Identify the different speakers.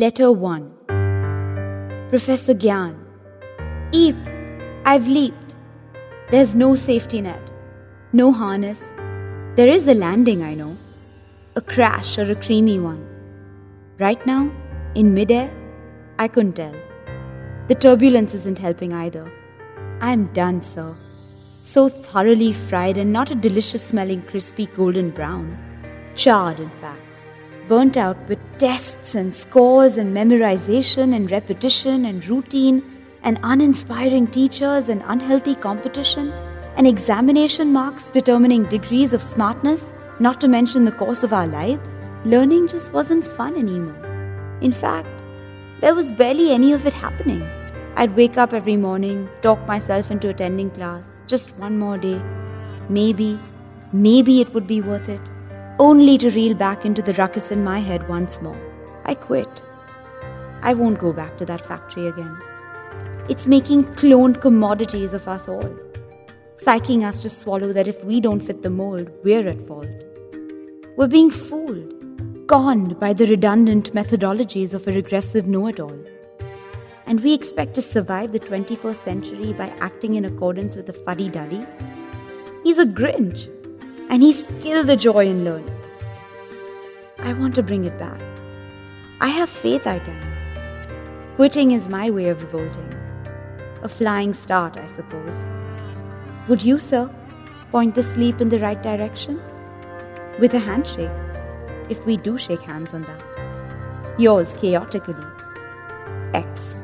Speaker 1: Letter 1 Professor Gyan Eep, I've leaped. There's no safety net, no harness. There is a landing, I know. A crash or a creamy one. Right now, in midair, I couldn't tell. The turbulence isn't helping either. I'm done, sir. So thoroughly fried and not a delicious smelling crispy golden brown. Charred, in fact burnt out with tests and scores and memorization and repetition and routine and uninspiring teachers and unhealthy competition and examination marks determining degrees of smartness, not to mention the course of our lives, learning just wasn't fun anymore. In fact, there was barely any of it happening. I'd wake up every morning, talk myself into attending class, just one more day. Maybe, maybe it would be worth it only to reel back into the ruckus in my head once more. I quit. I won't go back to that factory again. It's making cloned commodities of us all, psyching us to swallow that if we don't fit the mold, we're at fault. We're being fooled, conned by the redundant methodologies of a regressive know it all. And we expect to survive the 21st century by acting in accordance with a fuddy duddy? He's a Grinch and he's killed the joy in learning. I want to bring it back. I have faith I can. Quitting is my way of revolting. A flying start, I suppose. Would you, sir, point the sleep in the right direction? With a handshake, if we do shake hands on that. Yours chaotically, X.